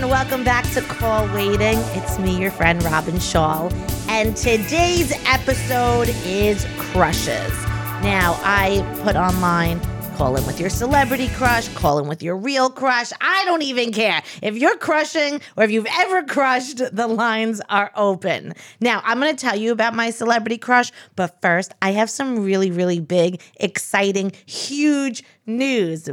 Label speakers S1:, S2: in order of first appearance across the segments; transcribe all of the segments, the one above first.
S1: Everyone. Welcome back to Call Waiting. It's me, your friend Robyn Schall. And today's episode is crushes. Now, I put online call in with your celebrity crush, call in with your real crush. I don't even care. If you're crushing or if you've ever crushed, the lines are open. Now, I'm going to tell you about my celebrity crush, but first, I have some really, really big, exciting, huge news.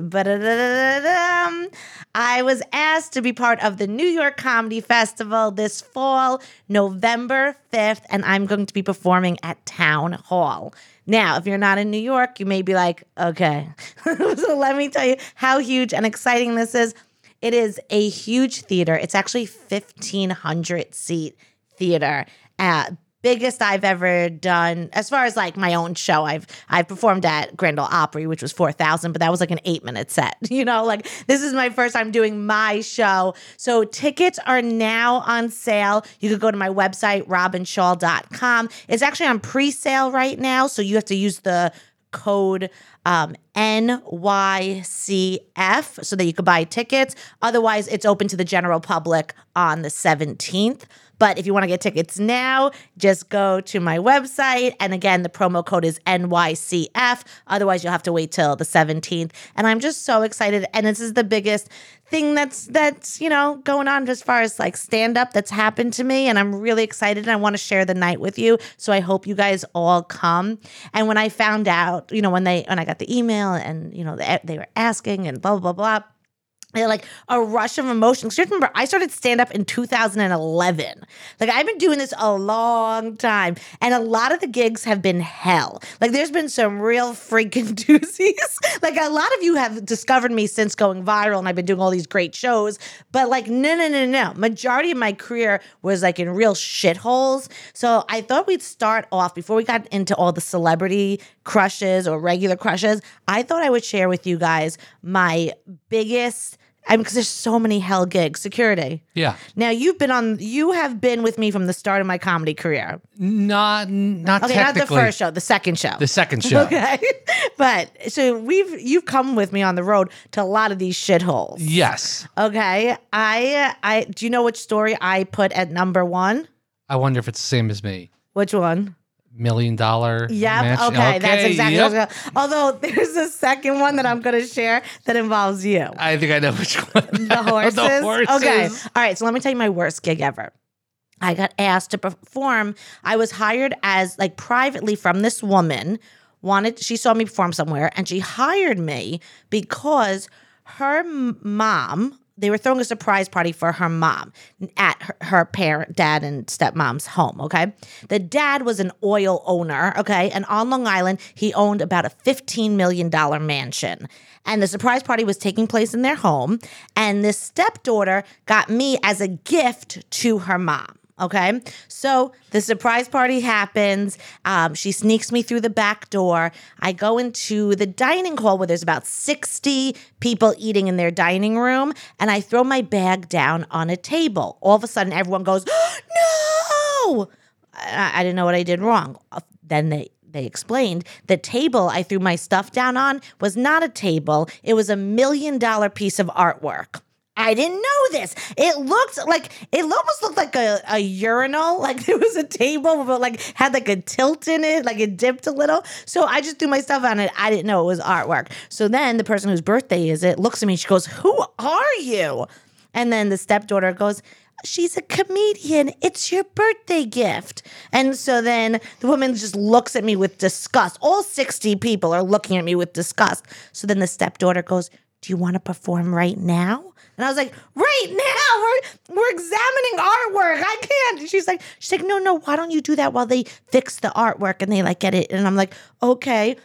S1: I was asked to be part of the New York Comedy Festival this fall, November 5th, and I'm going to be performing at Town Hall. Now, if you're not in New York, you may be like, okay. so let me tell you how huge and exciting this is. It is a huge theater. It's actually 1500 seat theater. Uh, biggest I've ever done as far as like my own show. I've I've performed at Grand Ole Opry, which was four thousand, but that was like an eight minute set. You know, like this is my first time doing my show. So tickets are now on sale. You could go to my website, robynschall.com. It's actually on pre-sale right now, so you have to use the code um, NYCF so that you could buy tickets. Otherwise, it's open to the general public on the 17th. But if you want to get tickets now, just go to my website. And again, the promo code is NYCF. Otherwise, you'll have to wait till the 17th. And I'm just so excited. And this is the biggest thing that's that's you know going on as far as like stand up that's happened to me and I'm really excited and I want to share the night with you. So I hope you guys all come. And when I found out you know when they when I got the email and you know they, they were asking and blah blah blah like a rush of emotions. Remember, I started stand up in 2011. Like I've been doing this a long time, and a lot of the gigs have been hell. Like there's been some real freaking doozies. like a lot of you have discovered me since going viral, and I've been doing all these great shows. But like, no, no, no, no. Majority of my career was like in real shitholes. So I thought we'd start off before we got into all the celebrity crushes or regular crushes. I thought I would share with you guys my biggest I mean, because there's so many hell gigs. Security.
S2: Yeah.
S1: Now you've been on. You have been with me from the start of my comedy career.
S2: Not not
S1: Okay, not the first show, the second show.
S2: The second show.
S1: Okay, but so we've you've come with me on the road to a lot of these shitholes.
S2: Yes.
S1: Okay, I I do you know which story I put at number one?
S2: I wonder if it's the same as me.
S1: Which one?
S2: Million dollar.
S1: Yep.
S2: mansion.
S1: Okay, that's exactly.
S2: yep.
S1: What I was gonna, although there's a second one that I'm going to share that involves you.
S2: I think I know which one.
S1: The oh, horses.
S2: the horses.
S1: Okay. All right. So let me tell you my worst gig ever. I got asked to perform. I was hired as like privately from this woman. Wanted she saw me perform somewhere and she hired me because her mom. They were throwing a surprise party for her mom at her, her parent, dad, and stepmom's home. Okay. The dad was an oil owner. Okay. And on Long Island, he owned about a $15 million mansion. And the surprise party was taking place in their home. And this stepdaughter got me as a gift to her mom. Okay. So the surprise party happens. Um, she sneaks me through the back door. I go into the dining hall where there's about 60 people eating in their dining room. And I throw my bag down on a table. All of a sudden, everyone goes, No! I, I didn't know what I did wrong. Uh, Then they they explained the table I threw my stuff down on was not a table. It was a million dollar piece of artwork. I didn't know this. It looked like it almost looked like a, a urinal. Like there was a table, but like had like a tilt in it, like it dipped a little. So I just threw my stuff on it. I didn't know it was artwork. So then the person whose birthday is it looks at me. She goes, "Who are you?" And then the stepdaughter goes, She's a comedian. It's your birthday gift. And so then the woman just looks at me with disgust. All 60 people are looking at me with disgust. So then the stepdaughter goes, Do you want to perform right now? And I was like, right now, we're we're examining artwork. I can't. She's like, she's like, no, no, why don't you do that while they fix the artwork and they like get it? And I'm like, okay.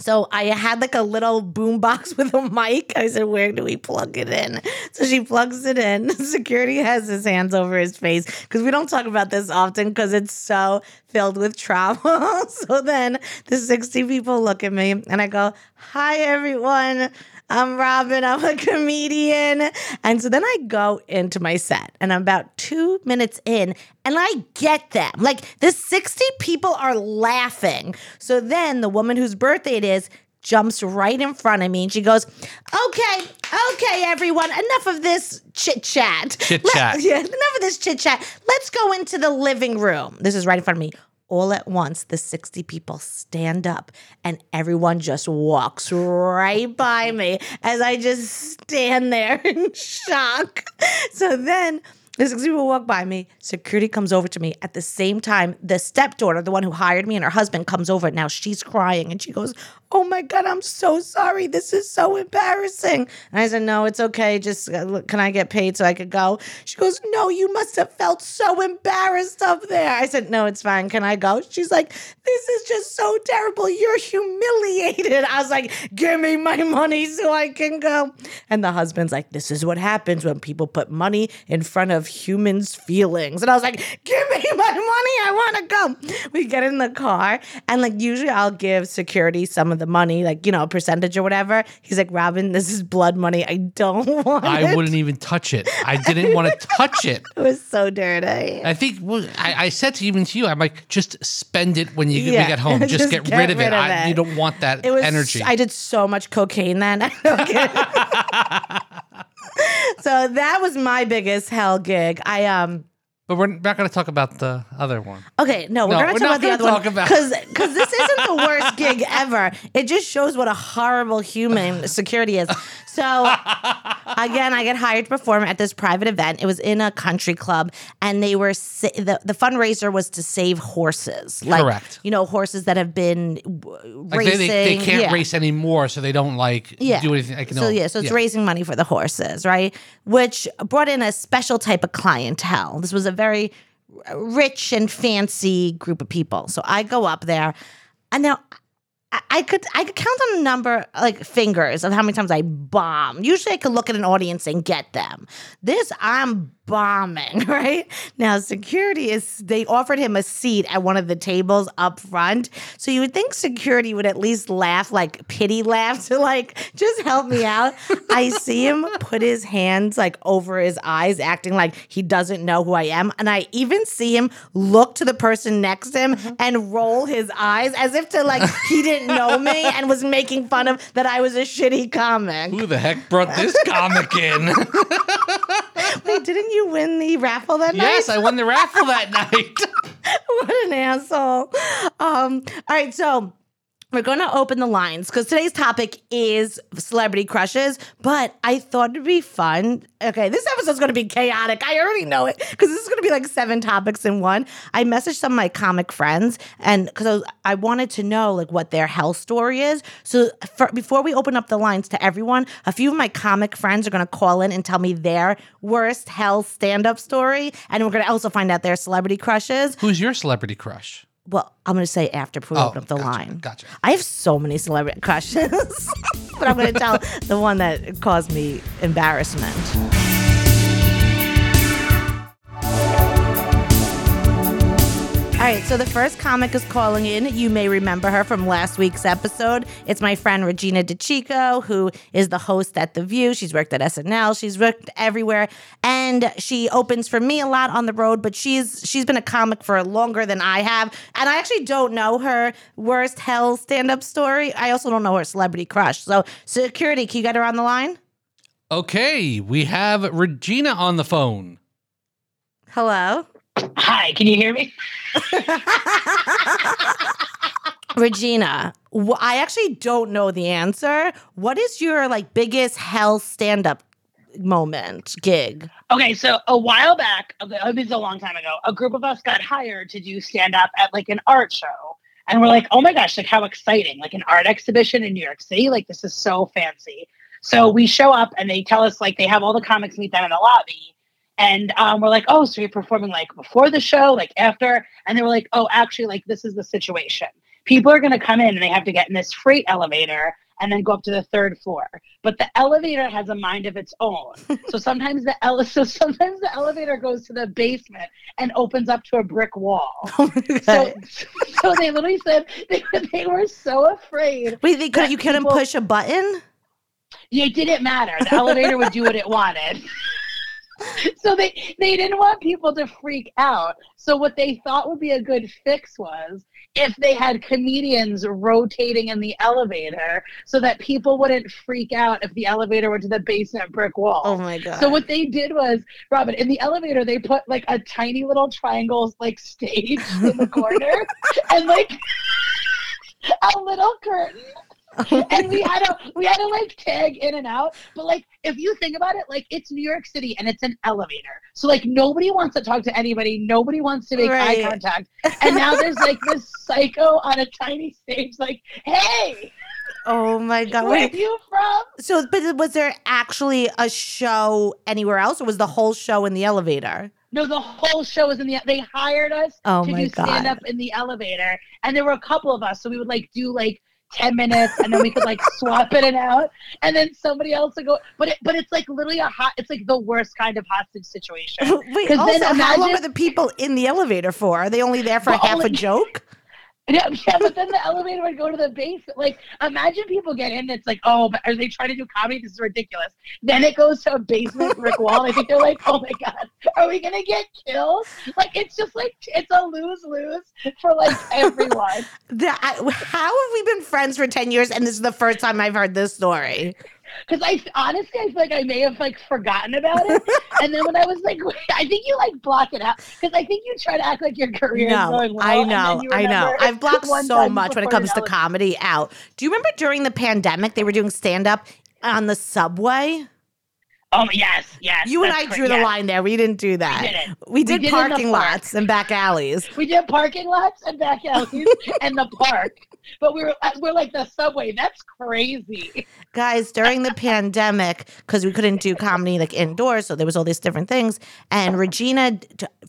S1: So I had like a little boom box with a mic. I said, "Where do we plug it in?" So she plugs it in. Security has his hands over his face because we don't talk about this often because it's so filled with trauma. so then the 60 people look at me and I go, "Hi everyone. I'm Robyn. I'm a comedian." And so then I go into my set and I'm about 2 minutes in and I get them. Like the 60 people are laughing. So then the woman whose birthday it is jumps right in front of me and she goes, Okay, okay, everyone, enough of this chit chat.
S2: Chit-chat.
S1: Yeah, enough of this chit chat. Let's go into the living room. This is right in front of me. All at once, the 60 people stand up and everyone just walks right by me as I just stand there in shock. So then the 60 people walk by me. Security comes over to me. At the same time, the stepdaughter, the one who hired me, and her husband comes over. Now she's crying and she goes, Oh my God, I'm so sorry. This is so embarrassing. And I said, No, it's okay. Just uh, can I get paid so I could go? She goes, No, you must have felt so embarrassed up there. I said, No, it's fine. Can I go? She's like, This is just so terrible. You're humiliated. I was like, Give me my money so I can go. And the husband's like, This is what happens when people put money in front of humans' feelings. And I was like, Give me my money. I want to go. We get in the car, and like, usually I'll give security some of the money, like, you know, a percentage or whatever. He's like, Robyn, this is blood money. I don't want it.
S2: I
S1: it.
S2: wouldn't even touch it. I didn't want to touch it.
S1: It was so dirty.
S2: I think well, I, I said to even to you, I'm like, just spend it when you
S1: Yeah,
S2: get home. Just,
S1: just
S2: get,
S1: get
S2: rid of
S1: rid
S2: it.
S1: of
S2: I,
S1: it.
S2: you don't want that
S1: It was
S2: energy.
S1: I did so much cocaine then. so that was my biggest hell gig. I um
S2: but we're not going to talk about the other one.
S1: Okay, no, we're
S2: No,
S1: gonna talk
S2: not
S1: about the other one
S2: talk about-
S1: because because this isn't the worst gig ever. It just shows what a horrible human security is. So again, I get hired to perform at this private event. It was in a country club, and they were sa- the the fundraiser was to save horses, like
S2: Correct.
S1: you know horses that have been w-
S2: Like
S1: racing.
S2: they, they, they can't
S1: yeah.
S2: race anymore, so they don't like
S1: Yeah.
S2: do anything. Like,
S1: So yeah, so it's raising money for the horses, right? Which brought in a special type of clientele. This was a very rich and fancy group of people. So I go up there, and now I, could I could count on a number like fingers of how many times I bomb. Usually I could look at an audience and get them. This I'm bombing, right? Now security is they offered him a seat at one of the tables up front. So you would think security would at least laugh like pity laugh to like just help me out. I see him put his hands like over his eyes acting like he doesn't know who I am and I even see him look to the person next to him mm-hmm. and roll his eyes as if to like he didn't know me and was making fun of that I was a shitty comic.
S2: Who the heck brought this comic in?
S1: Wait, didn't you win the raffle that night? yes.
S2: I won the raffle that night.
S1: what an asshole. Um, all right, so we're going to open the lines because today's topic is celebrity crushes, but I thought it'd be fun. Okay, this episode's going to be chaotic. I already know it because this is going to be like seven topics in one. I messaged some of my comic friends and because I, I wanted to know like what their hell story is. So for, before we open up the lines to everyone, a few of my comic friends are going to call in and tell me their worst hell stand up story. And we're going to also find out their celebrity crushes.
S2: Who's your celebrity crush?
S1: Well, I'm going to say after we open up the
S2: gotcha,
S1: line.
S2: gotcha.
S1: I have so many celebrity crushes, but I'm going to tell the one that caused me embarrassment. All right, so the first comic is calling in. You may remember her from last week's episode. It's my friend Regina Decicco, who is the host at The View. She's worked at SNL, she's worked everywhere, and she opens for me a lot on the road. But she's she's been a comic for longer than I have, and I actually don't know her worst hell stand up story. I also don't know her celebrity crush. So security, can you get her on the line?
S2: Okay, we have Regina on the phone.
S1: Hello.
S3: Hi, can you hear me?
S1: Regina, wh- I actually don't know the answer. What is your like biggest hell stand up moment gig?
S3: Okay, so a while back, okay, it was a long time ago, a group of us got hired to do stand up at like an art show. And we're like, oh my gosh, like how exciting, like an art exhibition in New York City. Like this is so fancy. So we show up and they tell us like they have all the comics meet them in the lobby. And um, we're like, oh, so you're performing like before the show, like after? And they were like, oh, actually, like this is the situation. people are going to come in and they have to get in this freight elevator and then go up to the third floor. But the elevator has a mind of its own. so sometimes the ele- so sometimes the elevator goes to the basement and opens up to a brick wall.
S1: Oh
S3: So, so they literally said they, they were so afraid.
S1: Wait, they could you couldn't
S3: people-
S1: push a button?
S3: It didn't matter. The elevator would do what it wanted. so they they didn't want people to freak out. So what they thought would be a good fix was if they had comedians rotating in the elevator so that people wouldn't freak out if the elevator went to the basement brick wall.
S1: Oh my god.
S3: So what they did was, Robyn, in the elevator, they put like a tiny little triangle like stage in the corner and like a little curtain. and we had to we had to like tag in and out. But like if you think about it, like it's New York City and it's an elevator. So like nobody wants to talk to anybody, nobody wants to make
S1: Right.
S3: eye contact. And now there's like this psycho on a tiny stage, like, hey,
S1: oh my god.
S3: where are you from?
S1: so but was there actually a show anywhere else or was the whole show in the elevator?
S3: No, the whole show was in the. They hired us
S1: Oh
S3: to do stand up in the elevator, and there were a couple of us, so we would like do like ten minutes, and then we could like swap in and out, and then somebody else would go. But it, but it's like literally a hot. It's like the worst kind of hostage situation.
S1: Wait, also,
S3: then
S1: how long are the people in the elevator for? Are they only there for half a joke?
S3: Yeah, yeah, but then the elevator would go to the basement. Like, imagine people get in. It's like, oh, but are they trying to do comedy? This is ridiculous. Then it goes to a basement brick wall. I think they're like, oh my god, are we gonna get killed? Like, it's just like it's a lose lose for like everyone.
S1: The, I, how have we been friends for 10 years and this is the first time I've heard this story?
S3: Because I honestly, I feel like I may have like forgotten about it. and then when I was like, wait, I think you like block it out because I think you try to act like your career is going well.
S1: I know, I know. I've blocked so much when it comes to comedy out. Do you remember during the pandemic they were doing stand up on the subway?
S3: Oh yes, yes.
S1: You and I drew the
S3: yes.
S1: line there. We didn't do that.
S3: didn't.
S1: We did,
S3: did
S1: parking
S3: park.
S1: lots and back alleys.
S3: We did parking lots and back alleys and the park, but we were uh, we're like the subway. That's crazy.
S1: Guys, during the pandemic, because we couldn't do comedy like indoors, so there was all these different things. And Regina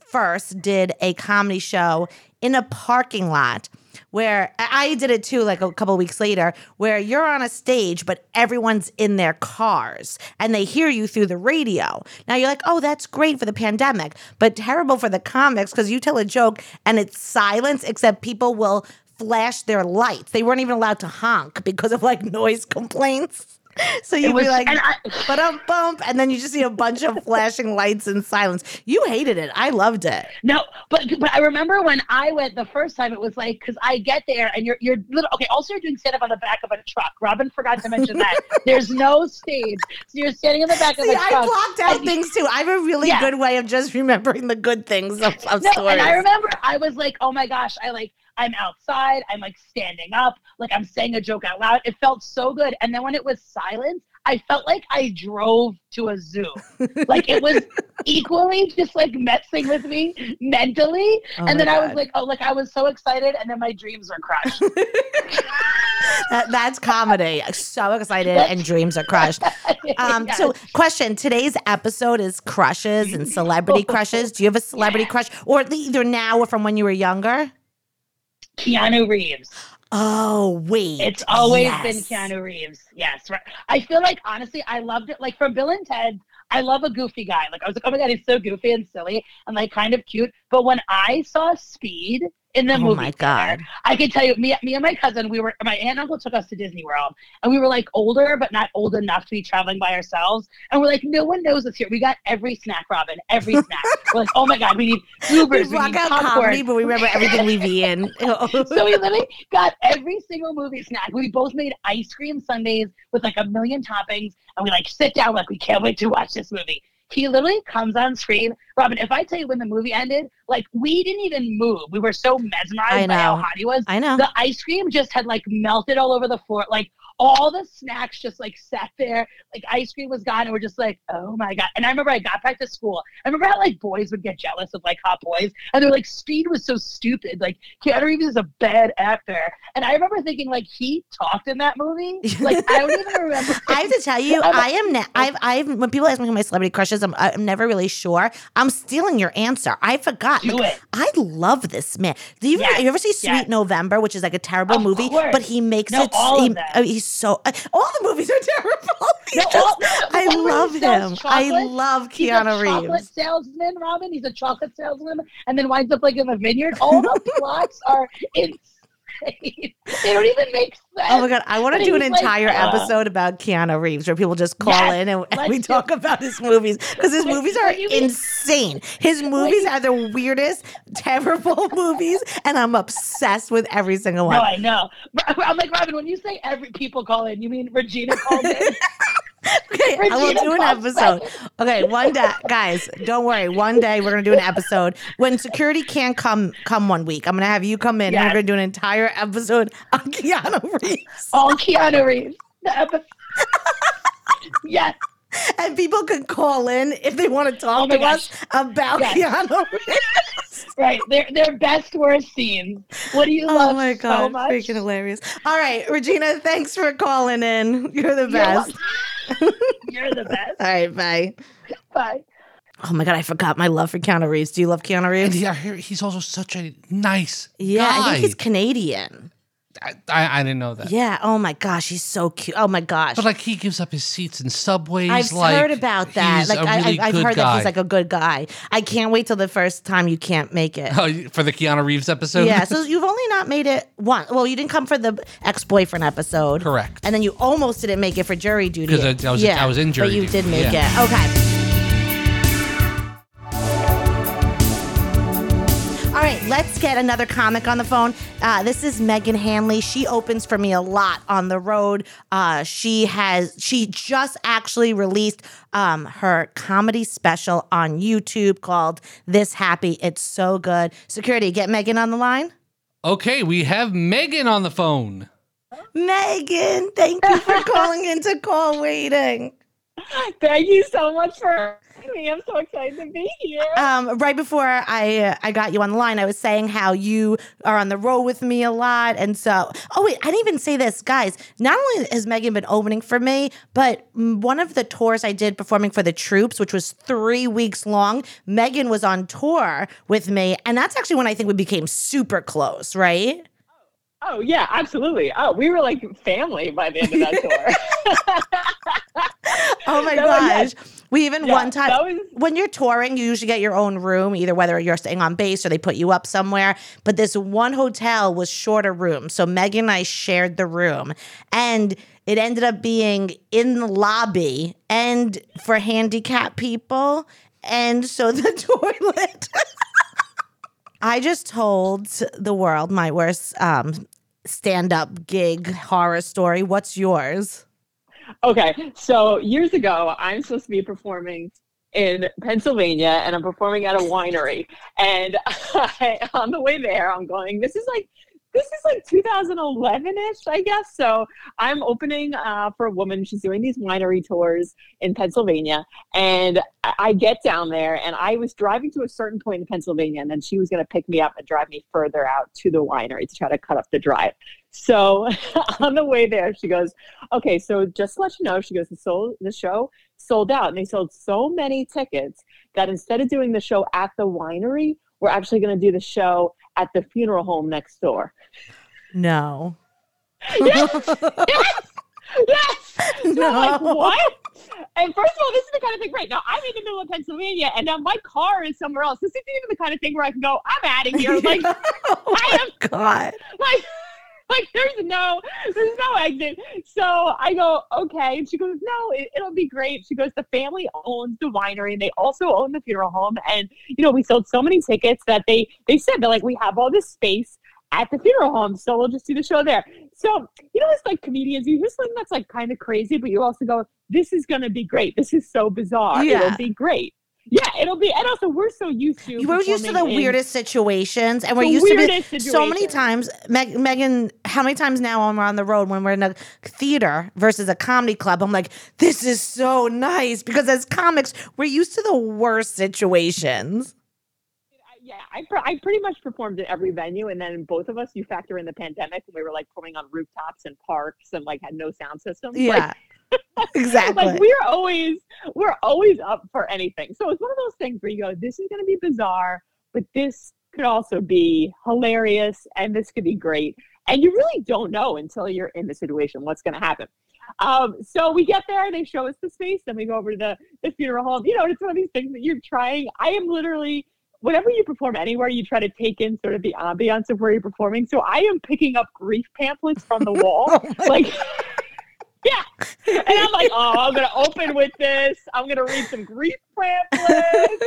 S1: first did a comedy show in a parking lot where I did it too, like a couple weeks later, where you're on a stage, but everyone's in their cars and they hear you through the radio. Now you're like, oh, that's great for the pandemic, but terrible for the comics because you tell a joke and it's silence, except people will flash their lights. They weren't even allowed to honk because of like noise complaints. So you'd
S3: was,
S1: be like,
S3: I,
S1: but um bump, and then you just see a bunch of flashing lights and silence. You hated it. I loved it.
S3: no, but but I remember when I went the first time. It was like because I get there and you're you're little okay. Also, you're doing stand up on the back of a truck. Robyn forgot to mention that there's no stage, so you're standing in the back of
S1: See,
S3: a
S1: I
S3: truck.
S1: blocked out
S3: and-
S1: things too. I have a really
S3: Yeah.
S1: good way of just remembering the good things of, of
S3: No,
S1: stories.
S3: and I remember I was like, oh my gosh, I like I'm outside, I'm like standing up, like I'm saying a joke out loud. It felt so good. And then when it was silence, I felt like I drove to a zoo. like it was equally just like messing with me mentally.
S1: Oh
S3: and then I was like, oh, like I was so excited, and then my dreams were crushed.
S1: That- that's comedy. So excited and dreams are crushed. Um,
S3: Yes.
S1: So, question: Today's episode is crushes and celebrity crushes. Do you have a celebrity crush, or either now or from when you were younger?
S3: Keanu Reeves.
S1: Oh wait,
S3: It's always
S1: yes.
S3: been Keanu Reeves. Yes, right. I feel like honestly, I loved it. Like from Bill and Ted, I love a goofy guy. Like I was like, oh my god, he's so goofy and silly and like kind of cute. But when I saw Speed in the
S1: Oh
S3: movie,
S1: my God.
S3: I can tell you, me, me and my cousin, we were my aunt and uncle took us to Disney World, and we were like older but not old enough to be traveling by ourselves. And we're like, no one knows us here. We got every snack, Robyn, every snack. We're like, oh my god, we need
S1: We
S3: Ubers, we,
S1: block
S3: need popcorn.
S1: comedy, but we remember everything we've eaten. Oh.
S3: so we literally got every single movie snack. We both made ice cream sundaes with like a million toppings, and we like sit down like we can't wait to watch this movie. He literally comes on screen. Robyn, if I tell you when the movie ended, like we didn't even move. We were so mesmerized by how hot he was.
S1: I know.
S3: The ice cream just had like melted all over the floor. Like all the snacks just like sat there. Like ice cream was gone, and we're just like, oh my god. And I remember I got back to school. I remember how like boys would get jealous of like hot boys, and they're like, Speed was so stupid. Like Keanu Reeves is a bad actor. And I remember thinking like he talked in that movie. Like I don't even remember.
S1: I have to tell you,
S3: I'm
S1: I am. Ne- I've. I've. When people ask me who my celebrity crushes, I'm. I'm never really sure. I'm I'm stealing your answer. I forgot.
S3: Do
S1: Like,
S3: it.
S1: I love this man. Do you,
S3: Yes,
S1: you ever see Sweet
S3: yes.
S1: November, which is like a terrible
S3: Of
S1: movie,
S3: course.
S1: but he makes
S3: No,
S1: it.
S3: all
S1: he,
S3: of them.
S1: uh, he's so. Uh, all the movies are terrible.
S3: No,
S1: just-
S3: all- no,
S1: I
S3: one where he
S1: love him. I love
S3: He's
S1: Keanu
S3: a chocolate salesman, Robyn. He's a chocolate salesman, and then winds up like in the vineyard. All the plots are insane. they don't even make sense.
S1: Oh my god, I want to do an
S3: he's like,
S1: entire
S3: uh,
S1: episode about Keanu Reeves where people just call
S3: Yes,
S1: in and, and we talk about his movies because his movies are
S3: when you mean-
S1: insane. His movies are the weirdest, terrible movies, and I'm obsessed with every single one. No.
S3: I know. I'm like Robyn. When you say every people call in, you mean Regina called in?
S1: Okay, I will do an episode. Okay, one day, guys, don't worry. One day we're gonna do an episode when security can't come come one week. I'm gonna have you come in. and We're gonna do an entire episode on Keanu Reeves,
S3: All Keanu Reeves. Yes.
S1: and people can call in if they want to talk
S3: Oh
S1: to
S3: gosh.
S1: us about
S3: Yes.
S1: Keanu Reeves.
S3: Right. Their their best worst scenes. What do you oh love
S1: Oh my
S3: so
S1: god,
S3: much?
S1: freaking hilarious! All right, Regina, thanks for calling in. You're the
S3: You're
S1: best.
S3: You're the best.
S1: All right, bye.
S3: Bye.
S1: Oh my god, I forgot my love for Keanu Reeves. Do you love Keanu
S2: And
S1: Reeves?
S2: he, I he's also such a nice
S1: Yeah, I think he's Canadian.
S2: I, I, I didn't know that.
S1: Yeah. Oh my gosh, he's so cute. Oh my gosh.
S2: But like he gives up his seats in subways.
S1: I've
S2: like,
S1: heard about that. Like
S2: a
S1: I,
S2: really
S1: I, I've heard that he's like a good guy. I can't wait till the first time you can't make it.
S2: Oh, for the Keanu Reeves episode.
S1: yeah, so you've only not made it one. Well, you didn't come for the ex-boyfriend episode,
S2: Correct.
S1: And then you almost didn't make it for jury duty
S2: 'Cause I- I was- I was in jury
S1: but you
S2: duty,
S1: did make
S2: yeah.
S1: it. Okay. Let's get another comic on the phone. Uh, this is Megan Hanley. She opens for me a lot on the road. Uh, she has she just actually released um, her comedy special on YouTube called "This Happy." It's so good. Security, get Megan on the line.
S2: Okay, we have Megan on the phone.
S1: Megan, thank you for calling into call waiting.
S4: Thank you so much for having me. I'm so excited to be here.
S1: Um, right before I I got you on the line, I was saying how you are on the road with me a lot, and so oh wait, I didn't even say this, guys. Not only has Megan been opening for me, but one of the tours I did performing for the troops, which was three weeks long, Megan was on tour with me, and that's actually when I think we became super close, right?
S4: Oh yeah, absolutely. Oh, we were like family by the end of that tour.
S1: Oh my
S4: No, yes.
S1: We even
S4: Yeah,
S1: one time.
S4: was
S1: when you're touring, you usually get your own room, either whether you're staying on base or they put you up somewhere. But this one hotel was shorter room. So Megan and I shared the room. And it ended up being in the lobby and for handicapped people. And so the toilet. I just told the world my worst um, stand up gig horror story. What's yours?
S4: Okay. So years ago, I'm supposed to be performing in Pennsylvania, and I'm performing at a winery. And I, on the way there, I'm going. This is like. This is like 2011-ish, I guess. So I'm opening uh, for a woman. She's doing these winery tours in Pennsylvania, and I- get down there, and I was driving to a certain point in Pennsylvania, and then she was going to pick me up and drive me further out to the winery to try to cut up the drive. So on the way there, she goes, "Okay, so just to let you know," she goes, "The the show sold out, and they sold so many tickets that instead of doing the show at the winery, we're actually going to do the show at the funeral home next door."
S1: No.
S4: yes, yes. So I'm like,
S1: No.
S4: what? And first of all, this is the kind of thing. Right now, I'm in the middle of Pennsylvania, and now my car is somewhere else. This isn't even the kind of thing where I can go. I'm out of here. Like,
S1: oh
S4: I
S1: my God.
S4: like, like there's no, there's no exit. So I go, okay. And she goes, no, it, it'll be great. She goes, the family owns the winery, and they also own the funeral home. And you know, we sold so many tickets that they they said they're like, we have all this space at the funeral home, so we'll just do the show there. So you know, it's like comedians. You hear something that's like kind of crazy, but you also go, this is gonna be great. This is so bizarre.
S1: Yeah.
S4: It'll be great. Yeah, it'll be. And also, we're so used to.
S1: We're used to the weirdest situations, and we're used to be so many times. Meg, Megan, how many times now when we're on the road when we're in a theater versus a comedy club? I'm like, this is so nice because as comics, we're used to the worst situations.
S4: Yeah, I, pr- I pretty much performed at every venue, and then both of us, you factor in the pandemic when we were like performing on rooftops and parks and like had no sound systems.
S1: Yeah,
S4: Like,
S1: exactly.
S4: like we're always we're always up for anything. So it's one of those things where you go, this is going to be bizarre, but this could also be hilarious, and this could be great. And you really don't know until you're in the situation what's going to happen. Um, so we get there, they show us the space, then we go over to the, the funeral home. You know, it's one of these things that you're trying. I am literally whenever you perform anywhere, you try to take in sort of the ambiance of where you're performing. So I am picking up grief pamphlets from the wall.
S1: Oh
S4: like Yeah. And I'm like, oh, I'm gonna open with this. I'm gonna read some grief pamphlets.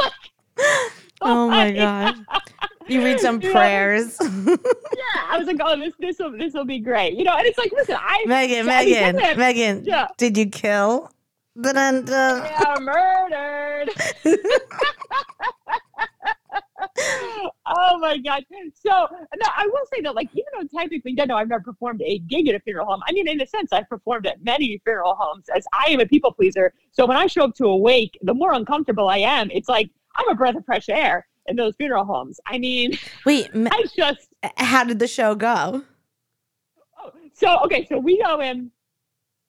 S1: oh my god. You read some
S4: You know,
S1: prayers.
S4: Yeah. I was like, oh, this this will this will be great. You know, and it's like, listen, I
S1: Megan,
S4: I
S1: Megan, Megan,
S4: Yeah.
S1: did you kill? Dun-dun-dun.
S4: Yeah, murdered. Oh my god! So no, I will say that, like even though technically, no, no, I've never performed a gig at a funeral home. I mean, in a sense, I've performed at many funeral homes, as I am a people pleaser. So when I show up to a wake, the more uncomfortable I am, it's like I'm a breath of fresh air in those funeral homes. I mean,
S1: Wait,
S4: I just
S1: how did the show go?
S4: Oh, so okay, so we go in.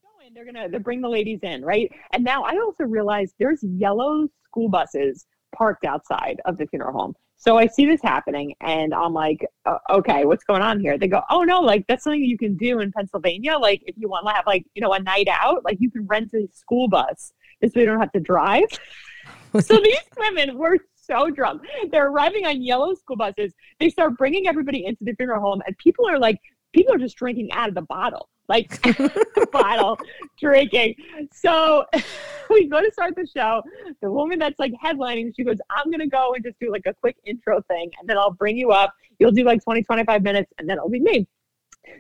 S4: Go in. They're gonna they bring the ladies in, right? And now I also realize there's yellow school buses parked outside of the funeral home. So I see this happening, and I'm like, okay, what's going on here? They go, oh no, like that's something you can do in Pennsylvania. Like if you want to have like you know a night out, like you can rent a school bus. This way you don't have to drive. so these women were so drunk. They're arriving on yellow school buses. They start bringing everybody into the funeral home, and people are like, people are just drinking out of the bottle, like bottle drinking. So we go to start the show. The woman that's like headlining, she goes, I'm gonna go and just do like a quick intro thing, and then I'll bring you up. You'll do like 20, 25 minutes, and then it'll be me.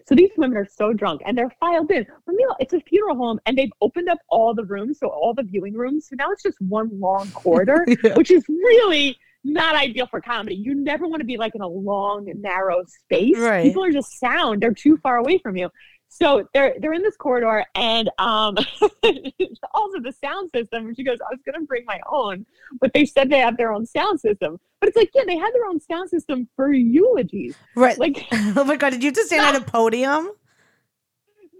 S4: So these women are so drunk and they're filed in. But meanwhile, it's a funeral home and they've opened up all the rooms, so all the viewing rooms. So now it's just one long corridor,
S1: Yeah.
S4: which is really not ideal for comedy. You never want to be like in a long, narrow space.
S1: Right.
S4: People are just sound. They're too far away from you. So they're they're in this corridor and um also the sound system. She goes, I was gonna bring my own, but they said they have their own sound system. But it's like, yeah, they had their own sound system for eulogies.
S1: Right.
S4: Like
S1: oh my god, did you just stand at a podium?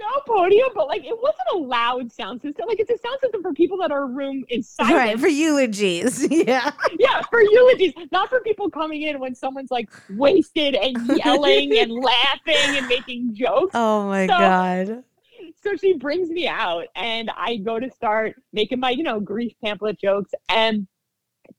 S4: No podium, but like it wasn't a loud sound system. Like it's a sound system for people that are room in silence.
S1: Right, for eulogies. Yeah.
S4: yeah, for eulogies, not for people coming in when someone's like wasted and yelling and laughing and making jokes.
S1: Oh my
S4: So-
S1: god.
S4: So she brings me out, and I go to start making my, you know, grief pamphlet jokes, and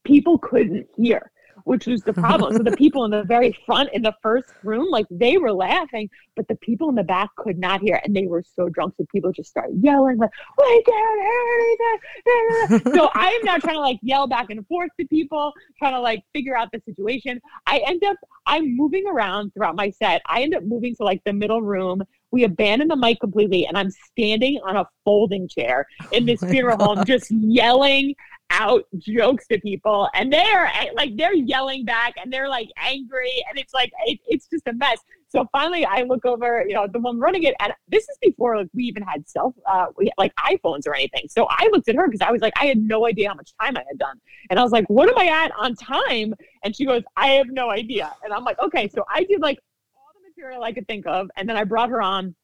S4: people couldn't hear, which was the problem. so the people in the very front in the first room, like they were laughing, but the people in the back could not hear, and they were so drunk, so people just started yelling like, "We can't hear anything!" so I am now trying to like yell back and forth to people, trying to like figure out the situation. I end up I'm moving around throughout my set. I end up moving to like the middle room. We abandon the mic completely, and I'm standing on a folding chair in this
S1: Oh
S4: funeral home, just yelling out jokes to people, and they're eh, like they're yelling back, and they're like angry, and it's like it, it's just a mess. So finally, I look over, you know, the one running it, and this is before like we even had self, uh, we, like iPhones or anything. So I looked at her because I was like, I had no idea how much time I had done, and I was like, what am I at on time? And she goes, I have no idea. And I'm like, okay. So I did like all the material I could think of, and then I brought her on.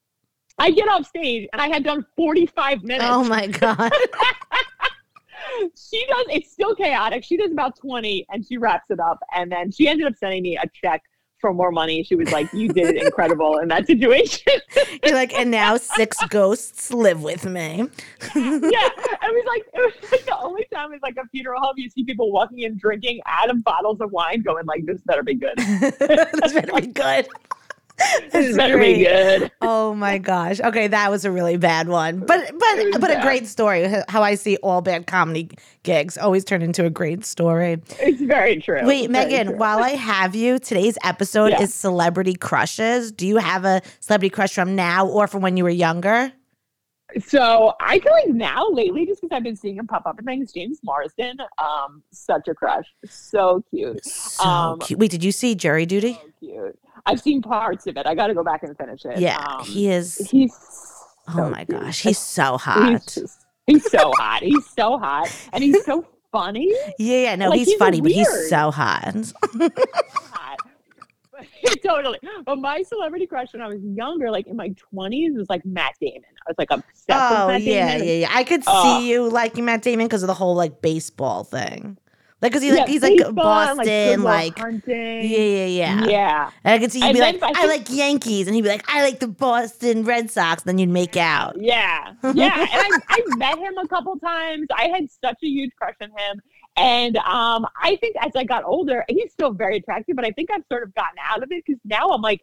S4: I get off stage, and I had done 45 minutes.
S1: Oh my god.
S4: she does. It's still chaotic. She does about 20, and she wraps it up. And then she ended up sending me a check for more money. She was like, "You did incredible in that situation."
S1: You're like, and now six ghosts live with me.
S4: yeah, it was like it was like the only time it's like a funeral home you see people walking in drinking out of bottles of wine, going like, "This better be good.
S1: That's better be good.
S4: This better be good."
S1: Oh my gosh. Okay, that was a really bad one. But but but a great story. How I see all bad comedy gigs always turn into a great story.
S4: It's very true.
S1: Wait,
S4: Very
S1: Megan,
S4: true.
S1: while I have you, today's episode
S4: Yeah.
S1: is celebrity crushes. Do you have a celebrity crush from now or from when you were younger?
S4: So I feel like now lately, just because I've been seeing him pop up in things, James Marsden, um, such a crush, so cute,
S1: So
S4: Um,
S1: cute. Wait, did you see Jury Duty?
S4: so cute. I've seen parts of it. I got to go back and finish it.
S1: Yeah,
S4: Um,
S1: he is.
S4: He's.
S1: Oh my
S4: cute.
S1: gosh, he's so
S4: He's
S1: hot.
S4: just- He's so hot. He's so hot, and he's so funny.
S1: Yeah, yeah, no,
S4: like,
S1: he's
S4: he's
S1: funny, but he's so hot.
S4: hot. totally. But my celebrity crush when I was younger, like in my twenties, was like Matt Damon. I was like obsessed
S1: Oh
S4: with Matt
S1: yeah,
S4: Damon.
S1: yeah, yeah. I could
S4: Oh.
S1: see you liking Matt Damon because of the whole like baseball thing. Like, cause he's like he's like Boston,
S4: Will
S1: like, yeah, yeah, yeah.
S4: yeah.
S1: And I could see you
S4: And
S1: be like,
S4: I
S1: I,
S4: think-
S1: like Yankees, and he'd be like, I like the Boston Red Sox. Then you'd make out.
S4: Yeah, yeah, and I, I met him a couple times. I had such a huge crush on him, and um, I think as I got older, he's still very attractive, but I think I've sort of gotten out of it because now I'm like,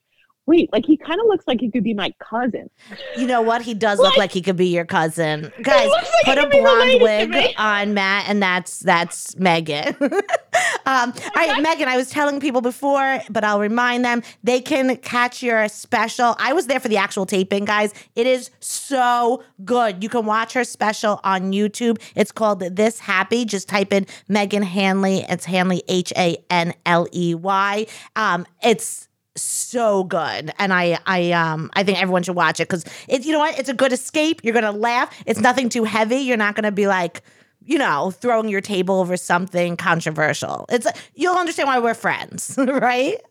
S4: wait, like he kind of looks like he could be my cousin.
S1: You know what? He does look like he could be your cousin. Guys,
S4: like
S1: put a blonde wig on Matt, and that's that's Megan. um, all right, Megan. I was telling people before, but I'll remind them they can catch your special. I was there for the actual taping, guys. It is so good. You can watch her special on YouTube. It's called This Happy. Just type in Megan Hanley. It's Hanley H A N L E Y. Um, it's so good and i i um i think everyone should watch it because it's you know what it's a good escape you're gonna laugh it's nothing too heavy you're not gonna be like you know throwing your table over something controversial it's you'll understand why we're friends right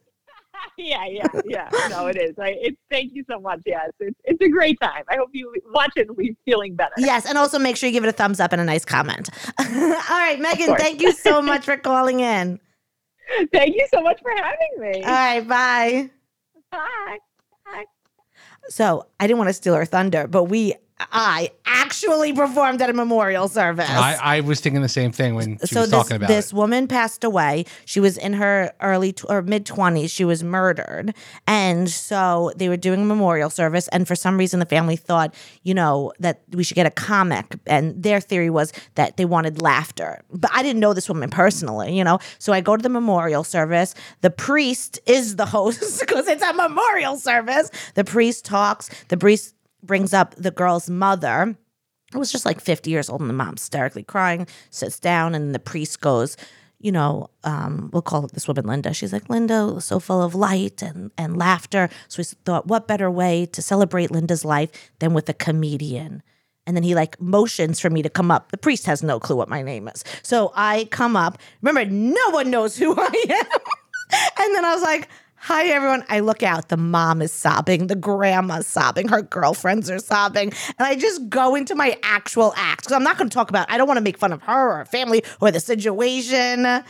S4: yeah, yeah, yeah. No, it is. I, it, thank you so much. Yes, it's it's a great time. I hope you watch it and leave feeling better.
S1: yes and also make sure you give it a thumbs up and a nice comment all right megan thank you so much for calling in
S4: Thank you so much for having me.
S1: all right bye
S4: Bye. Bye.
S1: so i didn't want to steal her thunder but we i actually performed at a memorial service
S2: I, I was thinking the same thing when she
S1: so
S2: was
S1: this,
S2: talking about
S1: this
S2: it.
S1: woman passed away. She was in her early tw- or mid twenties. She was murdered, and so they were doing a memorial service. And for some reason, the family thought, you know, that we should get a comic. And their theory was that they wanted laughter. But I didn't know this woman personally, you know. So I go to the memorial service. The priest is the host because it's a memorial service. The priest talks. The priest brings up the girl's mother it was just like 50 years old and the mom's hysterically crying sits down and the priest goes you know um, we'll call this woman linda. She's like linda so full of light and, and laughter. So we thought what better way to celebrate linda's life than with a comedian? And then he like motions for me to come up. The priest has no clue what my name is. So i come up. Remember no one knows who i am. And then i was like Hi, everyone. I look out. The mom is sobbing. The grandma's sobbing. Her girlfriends are sobbing. And I just go into my actual act because I'm not going to talk about, I don't want to make fun of her or her family or the situation. That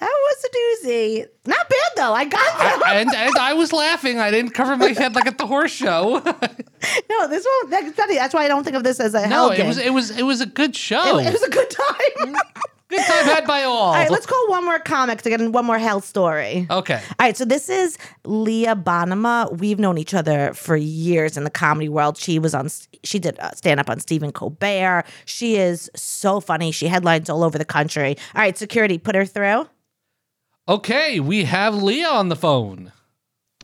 S1: was a doozy. Not bad, though. I got that.
S2: I, and, and I was laughing. I didn't cover my head like at the horse show.
S1: no, this one, that's funny. That's why I don't think of this as a
S2: no,
S1: hell
S2: it
S1: game.
S2: was it was it was a good show.
S1: It, it was a good time. Mm.
S2: good time had by all.
S1: All right, let's call one more comic to get in one more hell story.
S2: okay.
S1: All right, so this is Leah Bonnema. We've known each other for years in the comedy world. She was on, she did uh, stand up on Stephen Colbert. She is so funny. She headlines all over the country. All right, security, put her through.
S2: Okay, we have Leah on the phone.